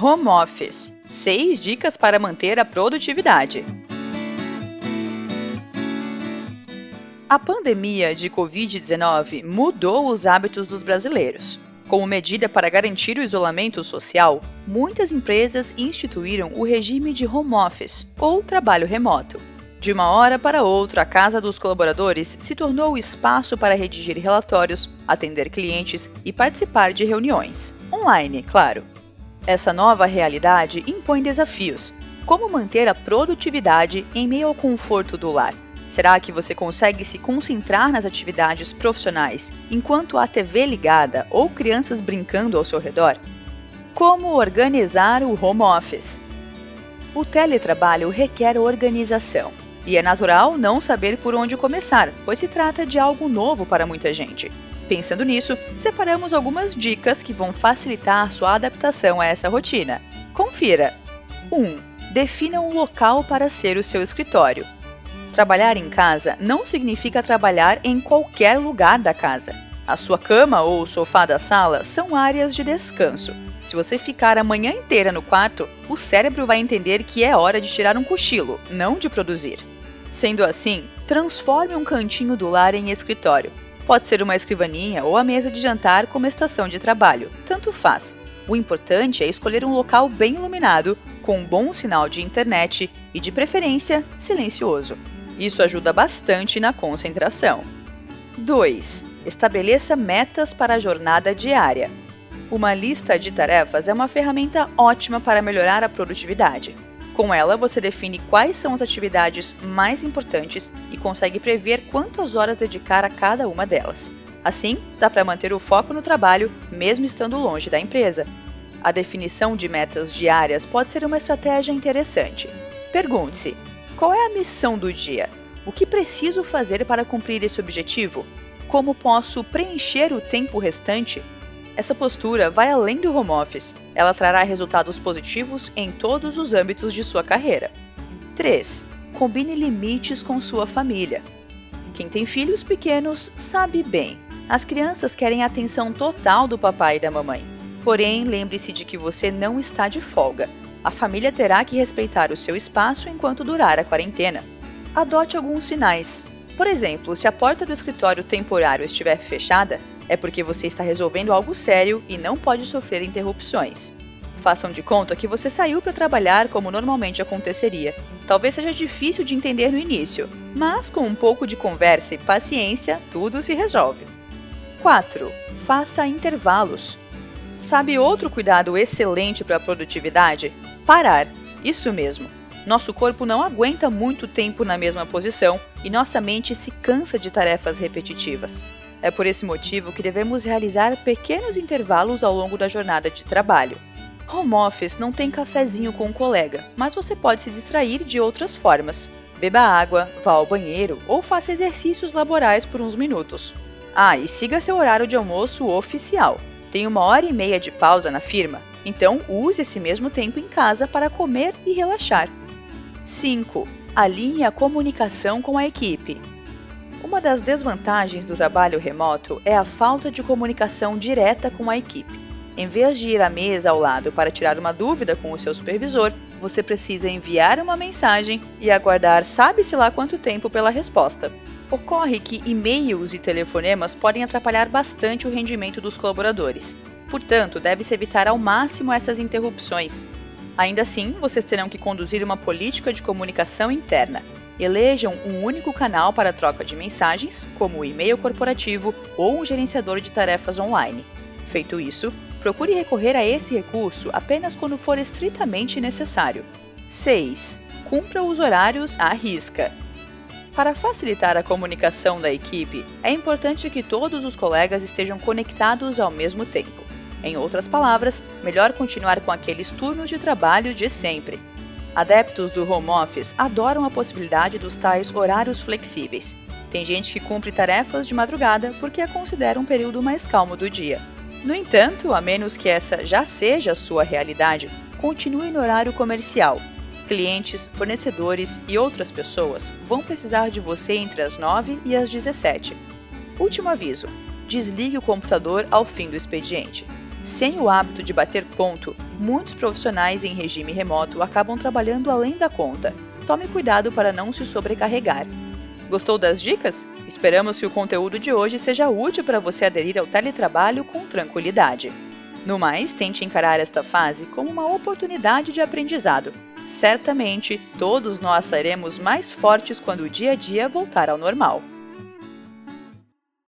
Home Office 6 dicas para manter a produtividade. A pandemia de Covid-19 mudou os hábitos dos brasileiros. Como medida para garantir o isolamento social, muitas empresas instituíram o regime de home office, ou trabalho remoto. De uma hora para outra, a casa dos colaboradores se tornou o espaço para redigir relatórios, atender clientes e participar de reuniões. Online, claro. Essa nova realidade impõe desafios. Como manter a produtividade em meio ao conforto do lar? Será que você consegue se concentrar nas atividades profissionais enquanto há TV ligada ou crianças brincando ao seu redor? Como organizar o home office? O teletrabalho requer organização e é natural não saber por onde começar, pois se trata de algo novo para muita gente. Pensando nisso, separamos algumas dicas que vão facilitar sua adaptação a essa rotina. Confira! 1. Defina um local para ser o seu escritório. Trabalhar em casa não significa trabalhar em qualquer lugar da casa. A sua cama ou o sofá da sala são áreas de descanso. Se você ficar a manhã inteira no quarto, o cérebro vai entender que é hora de tirar um cochilo, não de produzir. Sendo assim, transforme um cantinho do lar em escritório. Pode ser uma escrivaninha ou a mesa de jantar como estação de trabalho, tanto faz. O importante é escolher um local bem iluminado, com um bom sinal de internet e, de preferência, silencioso. Isso ajuda bastante na concentração. 2. Estabeleça metas para a jornada diária. Uma lista de tarefas é uma ferramenta ótima para melhorar a produtividade. Com ela, você define quais são as atividades mais importantes e consegue prever quantas horas dedicar a cada uma delas. Assim, dá para manter o foco no trabalho, mesmo estando longe da empresa. A definição de metas diárias pode ser uma estratégia interessante. Pergunte-se: qual é a missão do dia? O que preciso fazer para cumprir esse objetivo? Como posso preencher o tempo restante? Essa postura vai além do home office. Ela trará resultados positivos em todos os âmbitos de sua carreira. 3. Combine limites com sua família. Quem tem filhos pequenos sabe bem. As crianças querem a atenção total do papai e da mamãe. Porém, lembre-se de que você não está de folga a família terá que respeitar o seu espaço enquanto durar a quarentena. Adote alguns sinais. Por exemplo, se a porta do escritório temporário estiver fechada, é porque você está resolvendo algo sério e não pode sofrer interrupções. Façam de conta que você saiu para trabalhar como normalmente aconteceria. Talvez seja difícil de entender no início, mas com um pouco de conversa e paciência, tudo se resolve. 4. Faça intervalos. Sabe outro cuidado excelente para a produtividade? Parar. Isso mesmo. Nosso corpo não aguenta muito tempo na mesma posição e nossa mente se cansa de tarefas repetitivas. É por esse motivo que devemos realizar pequenos intervalos ao longo da jornada de trabalho. Home office não tem cafezinho com um colega, mas você pode se distrair de outras formas. Beba água, vá ao banheiro ou faça exercícios laborais por uns minutos. Ah, e siga seu horário de almoço oficial. Tem uma hora e meia de pausa na firma, então use esse mesmo tempo em casa para comer e relaxar. 5. Alinhe a comunicação com a equipe. Uma das desvantagens do trabalho remoto é a falta de comunicação direta com a equipe. Em vez de ir à mesa ao lado para tirar uma dúvida com o seu supervisor, você precisa enviar uma mensagem e aguardar sabe-se lá quanto tempo pela resposta. Ocorre que e-mails e telefonemas podem atrapalhar bastante o rendimento dos colaboradores. Portanto, deve-se evitar ao máximo essas interrupções. Ainda assim, vocês terão que conduzir uma política de comunicação interna. Elejam um único canal para troca de mensagens, como o e-mail corporativo ou um gerenciador de tarefas online. Feito isso, procure recorrer a esse recurso apenas quando for estritamente necessário. 6. Cumpra os horários à risca. Para facilitar a comunicação da equipe, é importante que todos os colegas estejam conectados ao mesmo tempo. Em outras palavras, melhor continuar com aqueles turnos de trabalho de sempre. Adeptos do home office adoram a possibilidade dos tais horários flexíveis. Tem gente que cumpre tarefas de madrugada porque a considera um período mais calmo do dia. No entanto, a menos que essa já seja a sua realidade, continue no horário comercial, clientes, fornecedores e outras pessoas vão precisar de você entre as 9 e as 17. Último aviso: desligue o computador ao fim do expediente. Sem o hábito de bater ponto, muitos profissionais em regime remoto acabam trabalhando além da conta. Tome cuidado para não se sobrecarregar. Gostou das dicas? Esperamos que o conteúdo de hoje seja útil para você aderir ao teletrabalho com tranquilidade. No mais, tente encarar esta fase como uma oportunidade de aprendizado. Certamente, todos nós seremos mais fortes quando o dia a dia voltar ao normal.